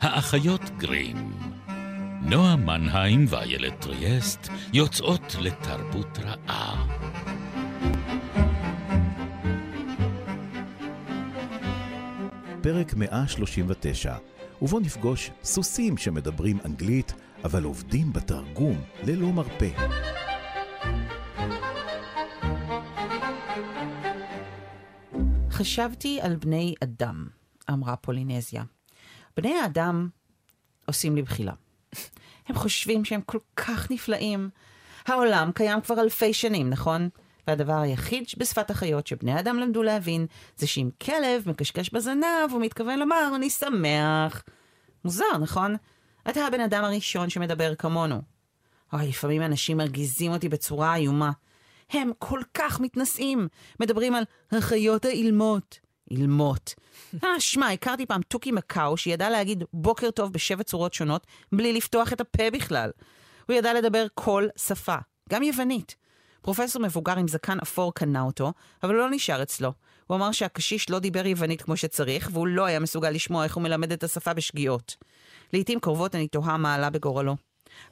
האחיות גרים. נועה מנהיים ואיילת טריאסט יוצאות לתרבות רעה. פרק 139, ובו נפגוש סוסים שמדברים אנגלית, אבל עובדים בתרגום ללא מרפא. חשבתי על בני אדם, אמרה פולינזיה. בני האדם עושים לי בחילה. הם חושבים שהם כל כך נפלאים. העולם קיים כבר אלפי שנים, נכון? והדבר היחיד בשפת החיות שבני אדם למדו להבין, זה שאם כלב מקשקש בזנב, הוא מתכוון לומר, אני שמח. מוזר, נכון? אתה הבן אדם הראשון שמדבר כמונו. אוי, לפעמים אנשים מרגיזים אותי בצורה איומה. הם כל כך מתנשאים, מדברים על החיות האילמות. אילמות. אה, שמע, הכרתי פעם תוכי מקאו שידע להגיד בוקר טוב בשבע צורות שונות, בלי לפתוח את הפה בכלל. הוא ידע לדבר כל שפה, גם יוונית. פרופסור מבוגר עם זקן אפור קנה אותו, אבל הוא לא נשאר אצלו. הוא אמר שהקשיש לא דיבר יוונית כמו שצריך, והוא לא היה מסוגל לשמוע איך הוא מלמד את השפה בשגיאות. לעתים קרובות אני תוהה מה עלה בגורלו.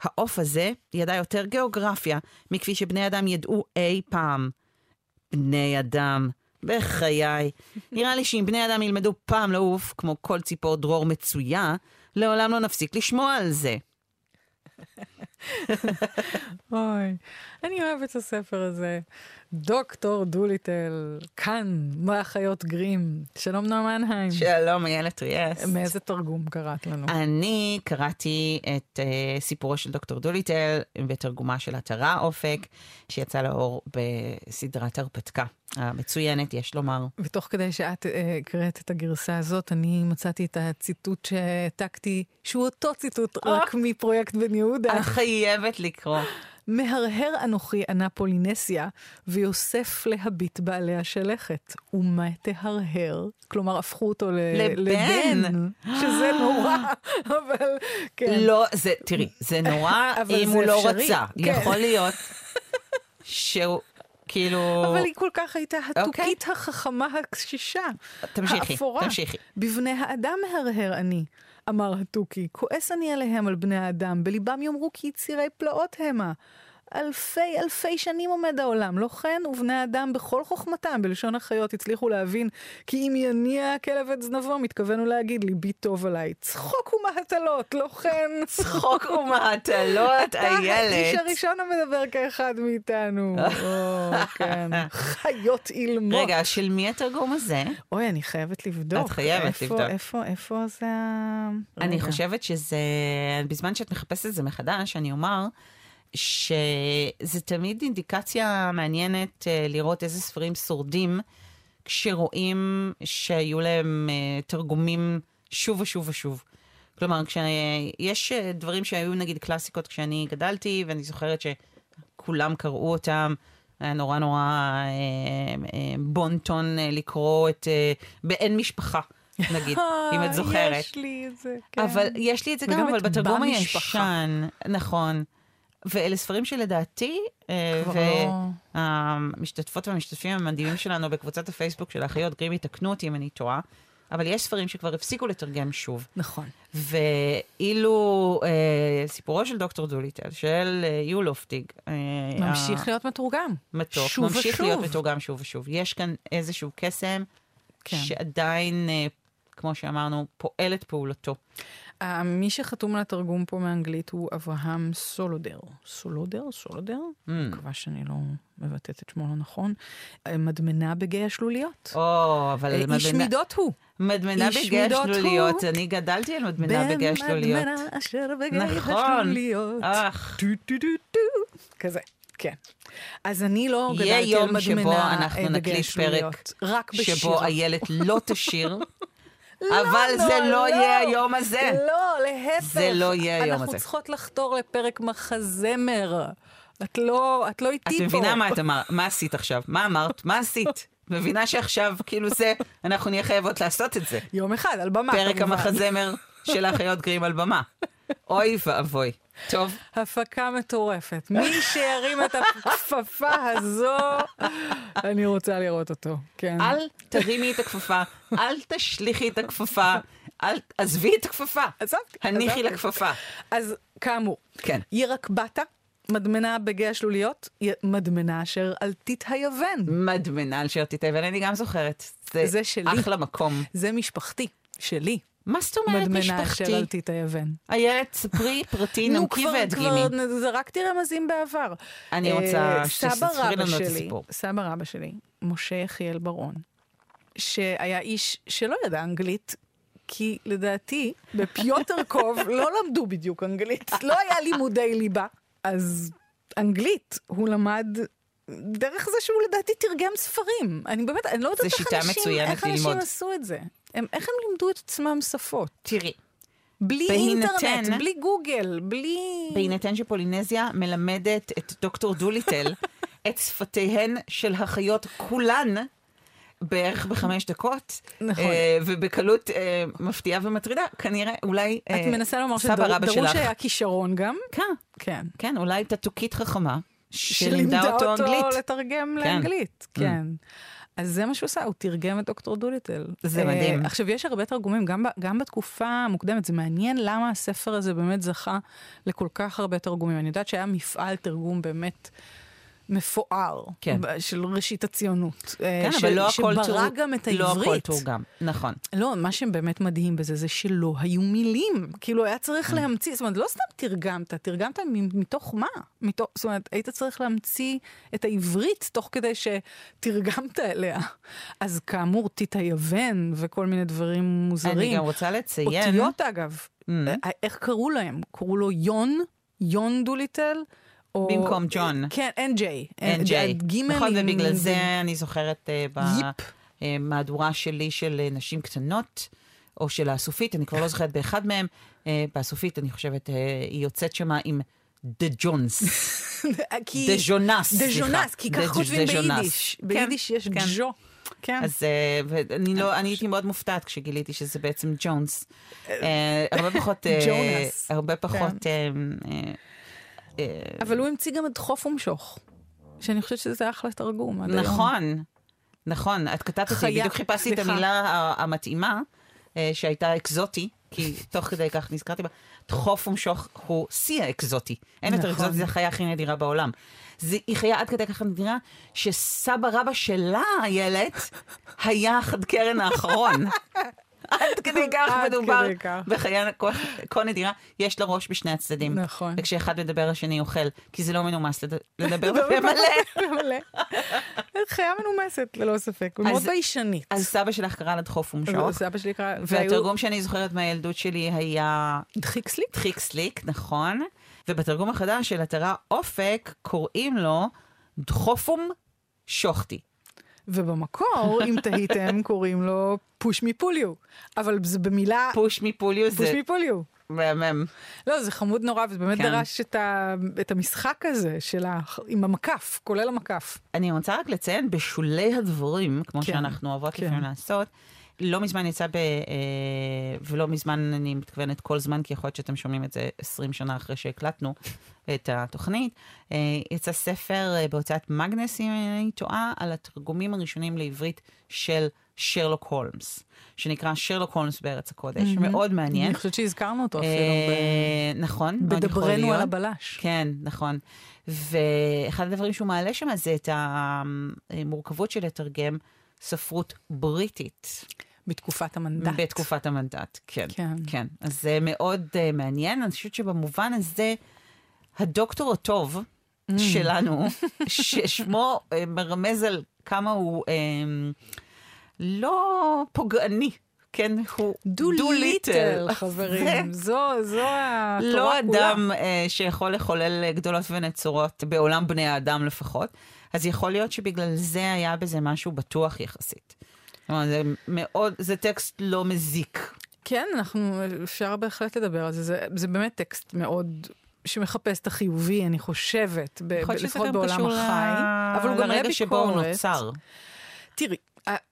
העוף הזה ידע יותר גיאוגרפיה מכפי שבני אדם ידעו אי פעם. בני אדם, בחיי. נראה לי שאם בני אדם ילמדו פעם לעוף, כמו כל ציפור דרור מצויה, לעולם לא נפסיק לשמוע על זה. אוי, אני אוהבת את הספר הזה. דוקטור דוליטל, כאן, מהחיות גרים. שלום נועה מנהיים. שלום, איילת ריאס. מאיזה תרגום קראת לנו? אני קראתי את uh, סיפורו של דוקטור דוליטל בתרגומה של עטרה אופק, שיצא לאור בסדרת הרפתקה. המצוינת, יש לומר. ותוך כדי שאת uh, הקראת את הגרסה הזאת, אני מצאתי את הציטוט שהעתקתי, שהוא אותו ציטוט, רק מפרויקט בן יהודה. את חייבת לקרוא. מהרהר אנוכי ענה פולינסיה, ויוסף להביט בעלי השלכת. ומה תהרהר? כלומר, הפכו אותו ל- לבן. לבן, שזה נורא, אבל כן. לא, זה, תראי, זה נורא אם זה הוא לא אפשרי, רצה. כן. יכול להיות שהוא, כאילו... אבל היא כל כך הייתה אוקיי. התוכית החכמה הקשישה. תמשיכי, האפורה. תמשיכי. בבני האדם מהרהר אני, אמר התוכי, כועס אני עליהם על בני האדם, בליבם יאמרו כי יצירי פלאות המה. אלפי אלפי שנים עומד העולם, לא כן? ובני האדם בכל חוכמתם, בלשון החיות, הצליחו להבין כי אם יניע הכלב את זנבו, מתכוון הוא להגיד ליבי טוב עליי. צחוק ומהטלות, לא כן? צחוק ומהטלות, אתה האיש איילת. הראשון המדבר כאחד מאיתנו. או, כן. חיות אילמות. רגע, של מי התרגום הזה? אוי, אני חייבת לבדוק. את חייבת לבדוק. איפה, איפה זה ה... אני. חושבת שזה, בזמן שאת מחפשת את זה מחדש, אני אומר שזה תמיד אינדיקציה מעניינת אה, לראות איזה ספרים שורדים, כשרואים שהיו להם אה, תרגומים שוב ושוב ושוב. כלומר, כשיש אה, דברים שהיו נגיד קלאסיקות כשאני גדלתי, ואני זוכרת שכולם קראו אותם, היה נורא נורא אה, אה, אה, לקרוא את אה, באין משפחה, נגיד, אם את זוכרת. יש לי את זה, כן. אבל יש לי את זה גם, אבל בתרגום. הישן, נכון. ואלה ספרים שלדעתי, אה, כבר לא- והמשתתפות והמשתתפים המדהימים שלנו בקבוצת הפייסבוק של האחיות גרים יתקנו אותי אם אני טועה, אבל יש ספרים שכבר הפסיקו לתרגם שוב. נכון. ואילו אה, סיפורו של דוקטור דוליטל, של אה, יולופטיג, אה, ממשיך ה- להיות מתורגם. מתוק, שוב ממשיך ושוב. להיות מתורגם שוב ושוב. יש כאן איזשהו קסם כן. שעדיין, אה, כמו שאמרנו, פועל את פעולתו. אה, מי שחתום על התרגום פה מאנגלית הוא אברהם סולודר. סולודר? סולודר? Mm. מקווה שאני לא מבטאת את שמו לא נכון. אה, מדמנה בגיא השלוליות. או, אבל אה, איש מדמנה- מידות הוא. מדמנה איש בגיא השלוליות, הוא. אני גדלתי על מדמנה בגיא השלוליות. מדמנה אשר בגיא נכון. השלוליות. אך, טו טו טו טו. כזה, כן. אז אני לא גדלתי יהיה על יום מדמנה שבו אה, אנחנו בגיא נקליט השלוליות. פרק רק בשירה. שבו איילת לא תשיר, לא, אבל זה לא, לא יהיה היום הזה. לא, להפך. זה לא יהיה היום הזה. אנחנו צריכות לחתור לפרק מחזמר. את לא, את לא איתי את פה. מבינה מה את אמרת, מה עשית עכשיו? מה אמרת? מה עשית? מבינה שעכשיו, כאילו זה, אנחנו נהיה חייבות לעשות את זה. יום אחד, על במה, פרק. המחזמר של האחיות גרים על במה. אוי ואבוי. טוב, הפקה מטורפת. מי שירים את הכפפה הזו, אני רוצה לראות אותו. כן. אל תרימי את הכפפה, אל תשליכי את הכפפה, אל, עזבי את הכפפה. עזבתי. הניחי. לכפפה. אז כאמור, כן. ירקבתה, מדמנה בגיא השלוליות, מדמנה אשר על היוון. מדמנה על שרתי תיבל, אני גם זוכרת. זה שלי. אחלה מקום. זה משפחתי, שלי. מה זאת אומרת מדמנה משפחתי? אשר על טיט היוון. איילת, ספרי פרטי, נו, נמקי כבר, והדגימי. כבר זרקתי רמזים בעבר. אני אה, רוצה שתספרי לנו את הסיפור. סבא רבא שלי, משה יחיאל ברון, שהיה איש שלא ידע אנגלית, כי לדעתי בפיוטרקוב לא למדו בדיוק אנגלית, לא היה לימודי ליבה. אז אנגלית הוא למד דרך זה שהוא לדעתי תרגם ספרים. אני באמת, אני לא יודעת איך אנשים, איך אנשים ללמוד. עשו את זה. הם, איך הם לימדו את עצמם שפות? תראי, בלי בהינתן- אינטרנט, בלי גוגל, בלי... בהינתן שפולינזיה מלמדת את דוקטור דוליטל את שפתיהן של החיות כולן בערך בחמש דקות, נכון. אה, ובקלות אה, מפתיעה ומטרידה, כנראה, אולי את אה, מנסה לומר סבא רבא שדרוש שלך. היה כישרון גם? כן, כן. כן, אולי הייתה תוכית חכמה, שלימדה אותו אנגלית. לתרגם כן. לאנגלית, כן. אז זה מה שהוא עשה, הוא תרגם את דוקטור דוליטל. זה אה, מדהים. עכשיו, יש הרבה תרגומים, גם, ב- גם בתקופה המוקדמת, זה מעניין למה הספר הזה באמת זכה לכל כך הרבה תרגומים. אני יודעת שהיה מפעל תרגום באמת מפואר, כן. של ראשית הציונות. אה, כן, ש- אבל לא הכל שברא תור- גם את לא הכל העברית. תורגם, נכון. לא, מה שבאמת מדהים בזה זה שלא היו מילים. כאילו, היה צריך כן. להמציא, זאת אומרת, לא סתם תרגמת, תרגמת מתוך מה? מתוך, זאת אומרת, היית צריך להמציא את העברית תוך כדי שתרגמת אליה. אז כאמור, טיט היוון וכל מיני דברים מוזרים. אני גם רוצה לציין... אותיות, אגב, אממ. אה, איך קראו להם? קראו לו יון? יון דוליטל? או... במקום ג'ון. כן, NJ. NJ. נכון, ובגלל זה אני זוכרת אה. במהדורה שלי של אה, נשים קטנות, או של האסופית, אני כבר לא זוכרת באחד מהם, אה, באסופית אני חושבת, אה, היא יוצאת שמה עם דה ג'ונס. דה ז'ונס, דה. ז'ונס, כי ככה חושבים. ביידיש. כן, ביידיש יש כן. ג'ו. כן. אז אה, ואני לא, אני הייתי מאוד מופתעת כשגיליתי שזה בעצם ג'ונס. אה, הרבה פחות... אה, ג'ונס. הרבה פחות... אה, אה, אה, אבל הוא המציא גם את דחוף ומשוך, שאני חושבת שזה אחלה תרגום עד היום. נכון, נכון, את קטעת אותי, בדיוק חיפשתי את. המילה ה- המתאימה, אה, שהייתה אקזוטי, כי תוך כדי כך נזכרתי בה, דחוף ומשוך הוא שיא האקזוטי. אין יותר נכון. אקזוטי, זו החיה הכי נדירה בעולם. זה, היא חיה עד כדי כך נדירה, שסבא רבא שלה, איילת, היה חד קרן האחרון. עד כדי כך עד מדובר כדי כך. בחיה כה- כה נדירה, יש לה ראש בשני הצדדים. נכון. וכשאחד מדבר השני אוכל, כי זה לא מנומס לד- לדבר בפה מלא. חיה מנומסת, ללא ספק, ומאוד ביישנית. אז סבא שלך קרא לה דחוף ומשוך, סבא שלי קרא... והתרגום שאני זוכרת מהילדות שלי היה דחיק סליק? דחיק סליק, נכון, ובתרגום החדש של עטרה אופק קוראים לו דחופום שוחטי. ובמקור, אם תהיתם, קוראים לו פוש מפוליו. אבל זה במילה... פוש מפוליו פוש זה מפוליו. מהמם. לא, זה חמוד נורא, וזה באמת כן. דרש את, ה, את המשחק הזה של ה, עם המקף, כולל המקף. אני רוצה רק לציין בשולי הדבורים, כמו כן, שאנחנו אוהבות כן. לפעמים לעשות, לא מזמן יצא ב... אה, ולא מזמן אני מתכוונת כל זמן, כי יכול להיות שאתם שומעים את זה 20 שנה אחרי שהקלטנו את התוכנית. אה, יצא ספר אה, בהוצאת מגנס, אם אני טועה, על התרגומים הראשונים לעברית של שרלוק הולמס, שנקרא שרלוק הולמס בארץ הקודש. מאוד מעניין. אני חושבת שהזכרנו אותו אפילו אה, נכון, מאוד יכול בדברנו. על הבלש. כן, נכון. ואחד הדברים שהוא מעלה שם זה את המורכבות של לתרגם ספרות בריטית בתקופת המנדט. בתקופת המנדט. כן, כן. כן. אז זה מאוד uh, מעניין. אני חושבת שבמובן הזה, הדוקטור הטוב Mm. שלנו, ששמו uh, מרמז על כמה הוא uh, לא פוגעני. כן, הוא דו ליטל, חברים. זו, זו התורה לא כולה. אדם אה, שיכול לחולל אה, גדולות ונצורות, בעולם בני האדם לפחות, אז יכול להיות שבגלל זה היה בזה משהו בטוח יחסית. זאת אומרת, זה מאוד, זה טקסט לא מזיק. כן, אנחנו, אפשר בהחלט לדבר על זה. זה, זה באמת טקסט מאוד... שמחפש את החיובי, אני חושבת, ב- ב- לפחות בעולם החי, ל- אבל הוא גם מלא לרגע שבו הוא ביקורת. נוצר. תראי,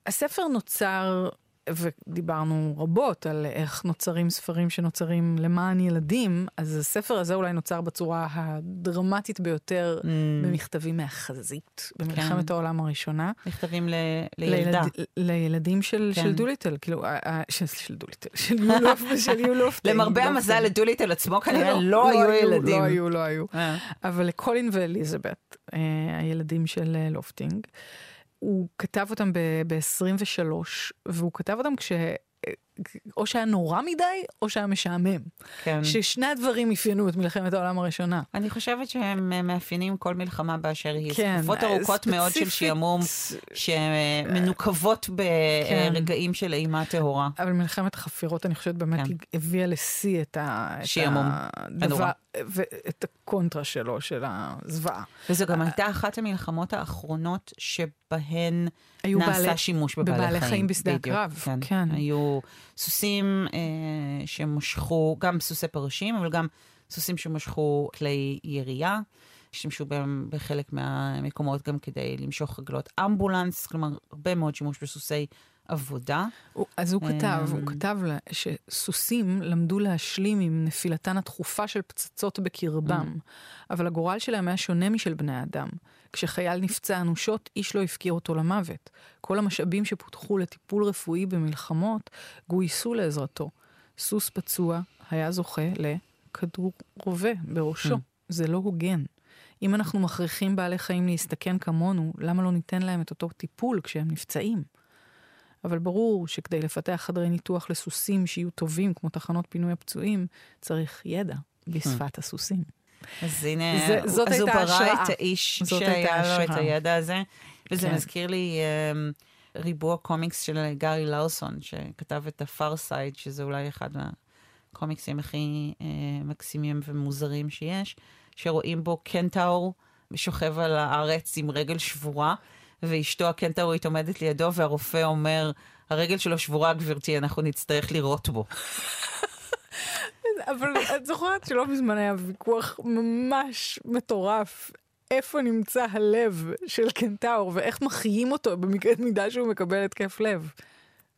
הספר נוצר ודיברנו רבות על איך נוצרים ספרים שנוצרים למען ילדים, אז הספר הזה אולי נוצר בצורה הדרמטית ביותר Mm. במכתבים מהחזית, במלחמת כן. העולם הראשונה. מכתבים ל- לילדה. לילד, לילדים של, כן. של דוליטל, כאילו, של, של דוליטל, של יולוף ושל יולוף. למרבה המזל, לדוליטל עצמו כנראה לא היו ילדים. לא היו, לא היו. אה. אבל לקולין ואליזבת, אה, הילדים של אה, לופטינג, הוא כתב אותם ב-23, והוא כתב אותם כש... אה, או שהיה נורא מדי, או שהיה משעמם. כן. ששני הדברים אפיינו את מלחמת העולם הראשונה. אני חושבת שהם אה, מאפיינים כל מלחמה באשר היא. כן, תקופות ארוכות מאוד של ספציפית- שעמום, שמנוקבות כן. ברגעים של אימה טהורה. אבל מלחמת החפירות, אני חושבת, באמת כן. הביאה לשיא את ה... שעמום הנורא. ואת הקונטרה שלו, של הזוועה. וזו גם הייתה אחת המלחמות האחרונות שבהן נעשה בעלי- שימוש בבעלי בבעלי חיים. חיים בשדה הקרב, כן. כן. היו סוסים אה, שמשכו, גם סוסי פרשים, אבל גם סוסים שמשכו כלי ירייה. השתמשו בהם בחלק מהמקומות גם כדי למשוך רגלות אמבולנס, כלומר, הרבה מאוד שימוש בסוסי עבודה. הוא- אז הוא כתב, הוא אמ, כתב לה שסוסים למדו להשלים עם נפילתן התכופה של פצצות בקרבם, אבל הגורל שלהם היה שונה משל בני אדם. כשחייל נפצע אנושות, איש לא הפקיר אותו למוות. כל המשאבים שפותחו לטיפול רפואי במלחמות גויסו לעזרתו. סוס פצוע היה זוכה לכדור רובה בראשו. זה לא הוגן. אם אנחנו מכריחים בעלי חיים להסתכן כמונו, למה לא ניתן להם את אותו טיפול כשהם נפצעים? אבל ברור שכדי לפתח חדרי ניתוח לסוסים שיהיו טובים, כמו תחנות פינוי הפצועים, צריך ידע בשפת הסוסים. אז הנה, זה- זאת אז הוא הייתה ברא ההשראה. את האיש שהיה לו את. הידע הזה. וזה כן. מזכיר לי אמ, ריבוע קומיקס של גארי לארסון, שכתב את ה Far Side, שזה אולי אחד מהקומיקסים הכי אה, מקסימים ומוזרים שיש, שרואים בו קנטאור שוכב על הארץ עם רגל שבורה, ואשתו הקנטאורית עומדת לידו, והרופא אומר, הרגל שלו שבורה, גברתי, אנחנו נצטרך לירות בו. אבל את זוכרת שלא מזמן היה ויכוח ממש מטורף. איפה נמצא הלב של קנטאור ואיך מחיים אותו במידה שהוא מקבל התקף לב.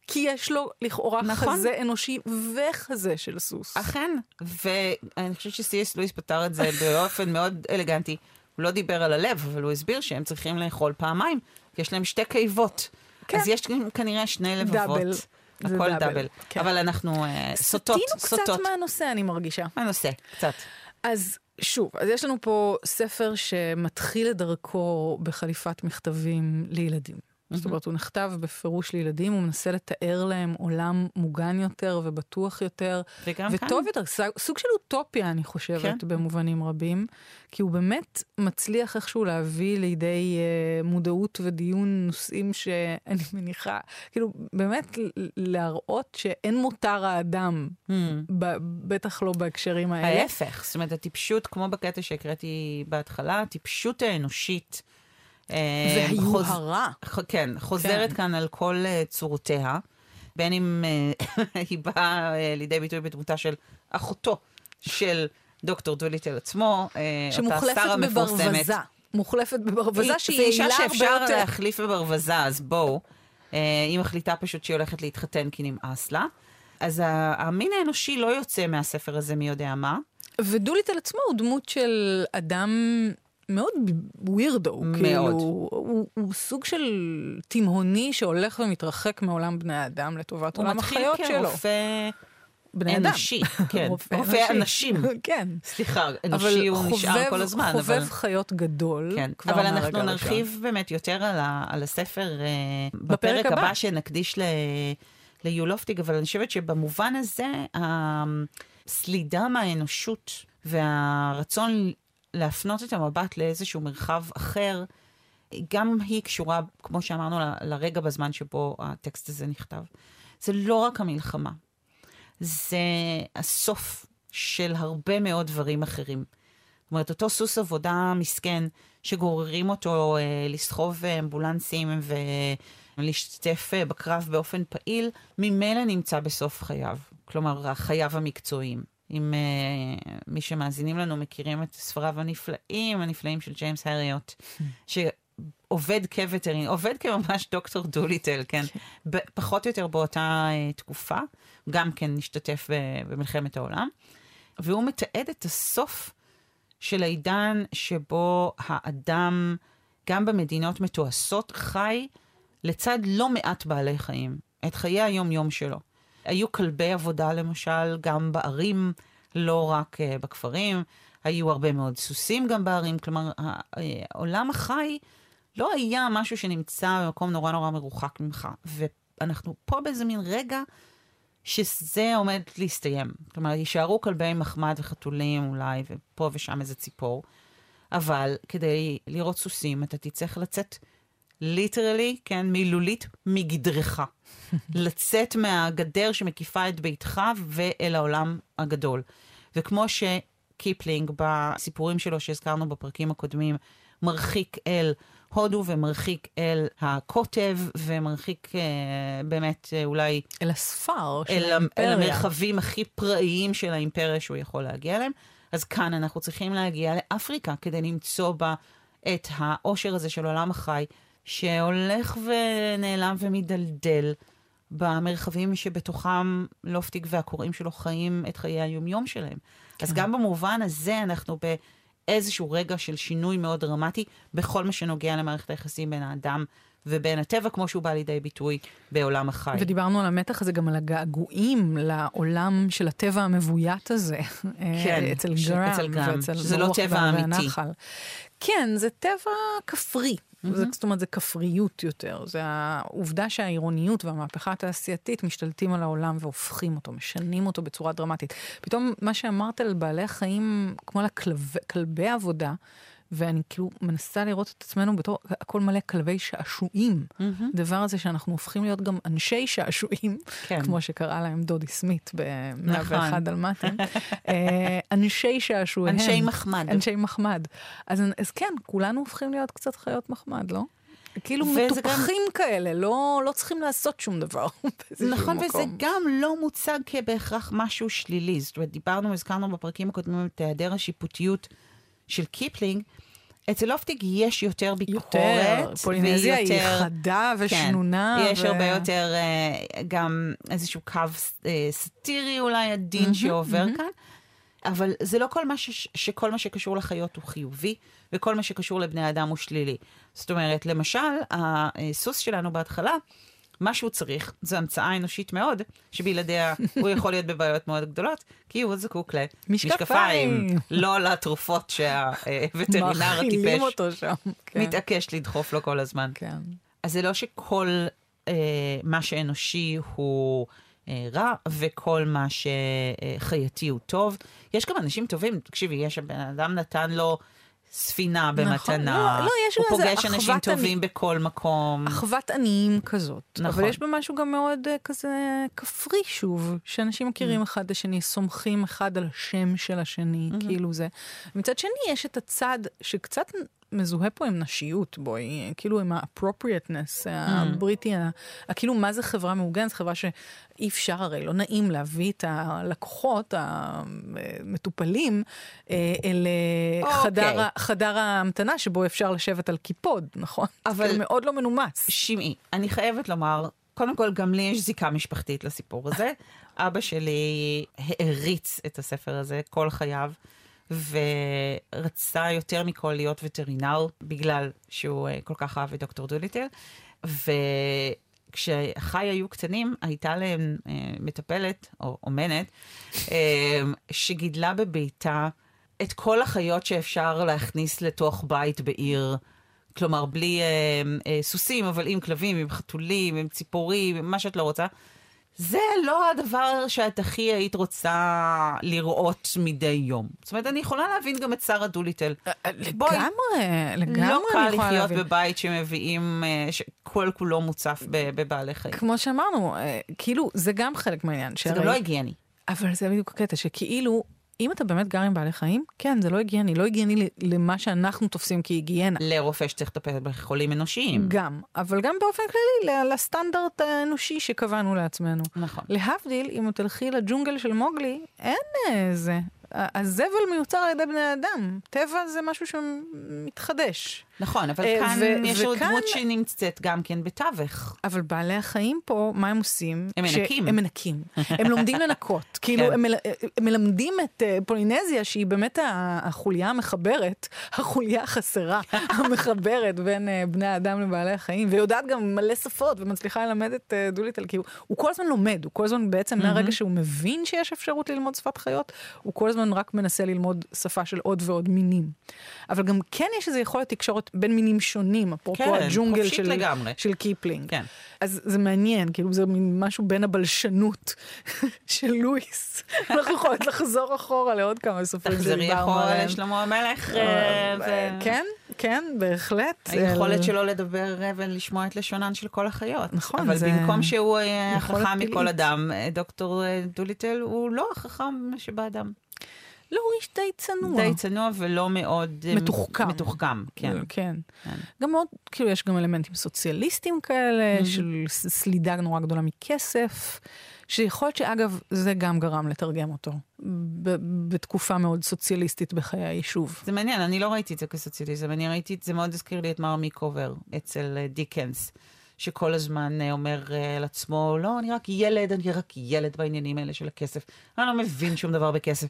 כי יש לו לכאורה נכון. חזה אנושי וחזה של סוס. אכן, ואני חושבת שסי.אס לואיס פתר את זה באופן מאוד אלגנטי. הוא לא דיבר על הלב, אבל הוא הסביר שהם צריכים לאכול פעמיים, כי יש להם שתי קיבות. כן. אז יש כנראה שני לבבות. דאבל. הכל דאבל, דאבל. כן. אבל אנחנו אה, סוטות, סטינו סוטות. קצת מהנושא, אני מרגישה. מהנושא, קצת. אז שוב, אז יש לנו פה ספר שמתחיל את דרכו בחליפת מכתבים לילדים. זאת אומרת, הוא נכתב בפירוש לילדים, הוא מנסה לתאר להם עולם מוגן יותר ובטוח יותר, וגם כאן. וטוב יותר, סוג- של אוטופיה, אני חושבת, כן. במובנים רבים, כי הוא באמת מצליח איכשהו להביא לידי אה, מודעות ודיון נושאים שאני מניחה, כאילו, באמת להראות שאין מותר האדם, Hmm. ב- בטח לא בהקשרים האלה. ההפך, זאת אומרת, הטיפשות, כמו בקטע שהקראתי בהתחלה, הטיפשות האנושית. אה, חוז- והיוהרה. ח- כן, חוזרת כן. כאן על כל אה, צורותיה, בין אם אה, היא באה אה, לידי ביטוי בדמותה של אחותו של דוקטור דוליטל עצמו, שמוחלפת. בברווזה. מוחלפת בברווזה היא- שהיא זו אישה יעילה הרבה שאפשר יותר. להחליף בברווזה, אז בואו. היא מחליטה פשוט שהיא הולכת להתחתן כי נמאס לה. אז המין האנושי לא יוצא מהספר הזה מי יודע מה. ודוליטל עצמו הוא דמות של אדם מאוד ווירדו. מאוד. כאילו, הוא, הוא סוג של תימהוני שהולך ומתרחק מעולם בני האדם לטובת הוא עולם מתחיל החיות שלו. כרופא בני אדם. אנושי, כן. רופא רופא אנושי. אנשים. כן. סליחה, אבל אנושי הוא נשאר חובב- כל הזמן, חובב אבל... חיות גדול. כן, כבר אבל אנחנו. נרחיב באמת יותר על, ה, על הספר אה, בפרק בפרק הבא. הבא שנקדיש ל, ליולופטיג, אבל אני חושבת שבמובן הזה, הסלידה מהאנושות והרצון להפנות את המבט לאיזשהו מרחב אחר, גם היא קשורה, כמו שאמרנו, ל- לרגע בזמן שבו הטקסט הזה נכתב. זה לא רק המלחמה, זה הסוף של הרבה מאוד דברים אחרים. זאת אומרת, אותו סוס עבודה מסכן, שגוררים אותו אה, לסחוב אה, אמבולנסים ולהשתתף אה, בקרב באופן פעיל, ממילא נמצא בסוף חייו. כלומר, חייו המקצועיים. אם אה, מי שמאזינים לנו מכירים את ספריו הנפלאים, הנפלאים של ג'יימס הריוט, עובד כווטרינר, עובד כממש דוקטור דוליטל, כן? ב- פחות או יותר באותה אה, תקופה, גם כן השתתף במלחמת העולם, והוא מתעד את הסוף של העידן שבו האדם, גם במדינות מתועשות, חי לצד לא מעט בעלי חיים, את חיי היום-יום שלו. היו כלבי עבודה למשל, גם בערים, לא רק uh, בכפרים, היו הרבה מאוד סוסים גם בערים, כלומר, העולם החי לא היה משהו שנמצא במקום נורא נורא מרוחק ממך. ואנחנו פה באיזה מין רגע שזה עומד להסתיים. כלומר, יישארו כלבי מחמד וחתולים אולי, ופה ושם איזה ציפור, אבל כדי לראות סוסים אתה תצטרך לצאת literally, כן, מילולית, מגדרך. לצאת מהגדר שמקיפה את ביתך ואל העולם הגדול. וכמו שקיפלינג בסיפורים שלו שהזכרנו בפרקים הקודמים, מרחיק אל הודו ומרחיק אל הקוטב ומרחיק אה, באמת אה, אולי... אל הספר של אל, האימפריה. אל המרחבים הכי פראיים של האימפריה שהוא יכול להגיע אליהם. אז כאן אנחנו צריכים להגיע לאפריקה כדי למצוא בה את העושר הזה של עולם החי, שהולך ונעלם ומדלדל במרחבים שבתוכם לופטיג והקוראים שלו חיים את חיי היומיום שלהם. כן. אז גם במובן הזה אנחנו באיזשהו רגע של שינוי מאוד דרמטי בכל מה שנוגע למערכת היחסים בין האדם ובין הטבע, כמו שהוא בא לידי ביטוי בעולם החי. ודיברנו על המתח הזה, גם על הגעגועים לעולם של הטבע המבוית הזה. כן, אצל גרם. אצל גרם, שזה לא טבע והנחל. אמיתי. כן, זה טבע כפרי. זה, זאת אומרת, זה כפריות יותר. זה העובדה שהעירוניות והמהפכה התעשייתית משתלטים על העולם והופכים אותו, משנים אותו בצורה דרמטית. פתאום מה שאמרת על בעלי החיים, כמו על הכלב- כלבי עבודה, ואני כאילו מנסה לראות את עצמנו בתור הכל מלא כלבי שעשועים. דבר הזה שאנחנו הופכים להיות גם אנשי שעשועים, כן. כמו שקרא להם דודי סמית ב-101 נכון. דלמטים. אה, אנשי שעשועים. אנשי מחמד. אנשי מחמד. אז, אז כן, כולנו הופכים להיות קצת חיות מחמד, לא? כאילו וזה מטופחים כאלה, לא, לא צריכים לעשות שום דבר. נכון, וזה מקום. גם לא מוצג כבהכרח משהו שלילי. זאת אומרת, דיברנו, הזכרנו בפרקים הקודמים את היעדר השיפוטיות של קיפלינג. אצל לופטינג יש יותר ביקורת. יותר, פולינזיה היא ויותר- חדה ושנונה. כן, יש ו- הרבה יותר אה, גם איזשהו קו אה, סאטירי אולי עדין שעובר כאן. אבל זה לא כל מה ש, שכל מה שקשור לחיות הוא חיובי, וכל מה שקשור לבני אדם הוא שלילי. זאת אומרת, למשל, הסוס שלנו בהתחלה, מה שהוא צריך זו המצאה אנושית מאוד, שבלעדיה הוא יכול להיות בבעיות מאוד גדולות, כי הוא זקוק משקפיים. למשקפיים, לא לתרופות שהווטרינר הטיפש. כן. מתעקש לדחוף לו כל הזמן. כן. אז זה לא שכל אה, מה שאנושי הוא אה, רע, וכל מה שחייתי הוא טוב. יש גם אנשים טובים, תקשיבי, יש הבן אדם נתן לו ספינה במתנה. לא, לא, יש הוא פוגש אנשים טובים בכל מקום. אחוות עניים כזאת. נכון. אבל יש בה משהו גם מאוד אה, כזה כפרי שוב, שאנשים מכירים אחד את השני, סומכים אחד על השם של השני, כאילו זה. מצד שני, יש את הצד שקצת מזוהה פה עם נשיות, בואי, כאילו עם ה-appropriateness הבריטי, כאילו מה זה חברה מאורגנת, זו חברה שאי אפשר הרי, לא נעים להביא את הלקוחות המטופלים אה, אל אה, אוקיי. חדר חדר ההמתנה שבו אפשר לשבת על קיפוד, נכון? אבל- כאילו מאוד לא מנומס. שמעי, אני חייבת לומר, קודם כל, גם לי יש זיקה משפחתית לסיפור הזה. אבא שלי העריץ את הספר הזה כל חייו, ורצה יותר מכל להיות וטרינר, בגלל שהוא אה, כל כך אהב את דוקטור דוליטל. וכשאחיי היו קטנים, הייתה להם אה, מטפלת, או אומנת, אה, שגידלה בביתה את כל החיות שאפשר להכניס לתוך בית בעיר. כלומר, בלי אה, אה, סוסים, אבל עם כלבים, עם חתולים, עם ציפורים, עם מה שאת לא רוצה. זה לא הדבר שאת הכי היית רוצה לראות מדי יום. זאת אומרת, אני יכולה להבין גם את שרה דוליטל. בואי, לגמרי, לגמרי לא קל אני יכולה לחיות להבין. בבית שמביאים, אה, שכל כולו מוצף בבעלי חיים. כמו שאמרנו, אה, כאילו, זה גם חלק מהעניין. זה גם לא הגיוני. אבל זה בדיוק הקטע, שכאילו, אם אתה באמת גר עם בעלי חיים, כן, זה לא הגיוני. לא הגיוני למה שאנחנו תופסים כהיגיינה. לרופא שצריך לטפל בחולים אנושיים. גם, אבל גם באופן כללי, לסטנדרט האנושי שקבענו לעצמנו. נכון. להבדיל, אם תלכי לג'ונגל של מוגלי, אין אה, זה. ה- הזבל מיוצר על ידי בני אדם. טבע זה משהו שמתחדש. נכון, אבל אה, כאן ו- יש עוד וכאן- דמות שנמצאת גם כן בתווך. אבל בעלי החיים פה, מה הם עושים? הם מנקים. הם מנקים. הם לומדים לנקות. כאילו, כן. הם, מל- הם מלמדים את אה, פולינזיה, שהיא באמת החוליה המחברת, החוליה החסרה, המחברת בין אה, בני האדם לבעלי החיים, ויודעת גם מלא שפות, ומצליחה ללמד את אה, דוליטל, כי הוא, הוא כל הזמן לומד, הוא כל הזמן בעצם, מהרגע שהוא מבין שיש אפשרות ללמוד שפת חיות, הוא כל הזמן רק מנסה ללמוד שפה של עוד ועוד מינים. אבל גם כן יש איזו יכולת תקשורת בין מינים שונים, אפרופו כן, הג'ונגל של, לגמרי. של קיפלינג. כן. אז זה מעניין, כאילו זה מין משהו בין הבלשנות של לואיס. אנחנו יכולות לחזור אחורה לעוד כמה סופרים תחזרי שדיברנו אחורה עליהם. לשלמה המלך. אה, אה, ו- כן, כן, בהחלט. היכולת שלו לדבר אה, ולשמוע את לשונן של כל החיות. נכון, אבל במקום שהוא אה, החכם. מכל אדם, אה, דוקטור אה, דוליטל הוא לא החכם שבאדם. לא, הוא איש די צנוע. די צנוע ולא מאוד... אה, מתוחכם. מתוחכם, כן. כן. כן. גם מאוד, כאילו, יש גם אלמנטים סוציאליסטיים כאלה, של ס- סלידה נורא גדולה מכסף, שיכול להיות שאגב, זה גם גרם לתרגם אותו, ב- בתקופה מאוד סוציאליסטית בחיי היישוב. זה מעניין, אני לא ראיתי את זה כסוציאליזם, אני ראיתי את זה, מאוד הזכיר לי את מר מיקובר אצל אה, דיקנס, שכל הזמן אה, אומר על עצמו, לא, אני רק ילד, אני רק ילד בעניינים האלה של הכסף. אני לא מבין שום דבר בכסף.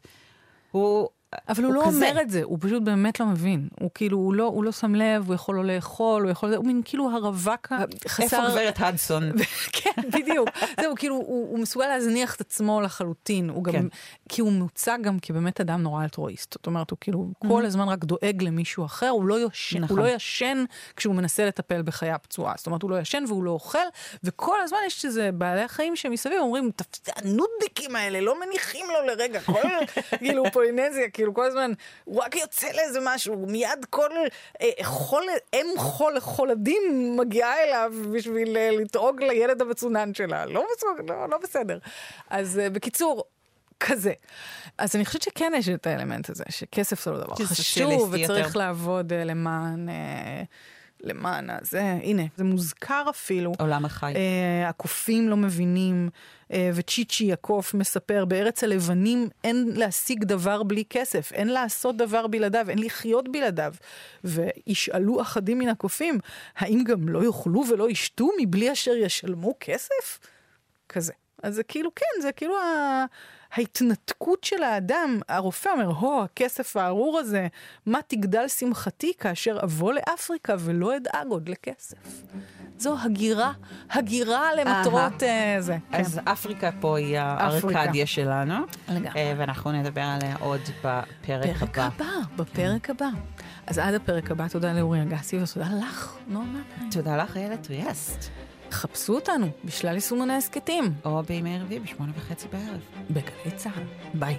הוא... אבל הוא, הוא לא כזה. אומר את זה, הוא פשוט באמת לא מבין. הוא כאילו, הוא לא, הוא לא שם לב, הוא יכול לא לאכול, הוא יכול... הוא מין כאילו הרווק החסר... איפה גברת הדסון? כן, בדיוק. זהו, כאילו, הוא, הוא מסוגל להזניח את עצמו לחלוטין. הוא גם, כן. כי הוא מוצג גם כבאמת אדם נורא אלטרואיסט. זאת אומרת, הוא כאילו כל הזמן רק דואג למישהו אחר, הוא לא, יושן, נכון. הוא לא ישן כשהוא מנסה לטפל בחיה פצועה. זאת אומרת, הוא לא ישן והוא לא אוכל, וכל הזמן יש איזה בעלי החיים שמסביב אומרים, "תפ- הנודניקים האלה לא מניחים לו לרגע. כל, כאילו, פולינזיה, כאילו, כל הזמן, הוא רק יוצא לאיזה משהו, מיד כל אה, חול, אם חול חולדים מגיעה אליו בשביל אה, לדאוג לילד המצונן שלה. לא, לא, לא בסדר. אז אה, בקיצור, כזה. אז אני חושבת שכן יש את האלמנט הזה, שכסף זה לא דבר חשוב, וצריך יותר. לעבוד אה, למען... אה, למען הזה, הנה, זה מוזכר אפילו. עולם החי. אה, הקופים לא מבינים, אה, וצ'יצ'י הקוף מספר, בארץ הלבנים אין להשיג דבר בלי כסף, אין לעשות דבר בלעדיו, אין לחיות בלעדיו. וישאלו אחדים מן הקופים, האם גם לא יאכלו ולא ישתו מבלי אשר ישלמו כסף? כזה. אז זה כאילו, כן, זה כאילו ה... ההתנתקות של האדם, הרופא אומר, הו, הכסף הארור הזה, מה תגדל שמחתי כאשר אבוא לאפריקה ולא אדאג עוד לכסף. זו הגירה, הגירה למטרות אה, זה. כן. אז אפריקה פה היא. הארקדיה שלנו, לגמרי. אה, ואנחנו נדבר עליה עוד בפרק פרק הבא. הבא, בפרק הבא. אז עד הפרק הבא, תודה לאורי אגסי ותודה לך, מנהיים. תודה לך, איילת טריאסט. חפשו אותנו בשלל יישומוני הסכתים, או בימי רביעי בשמונה וחצי בערב. בגלי צה"ל. ביי.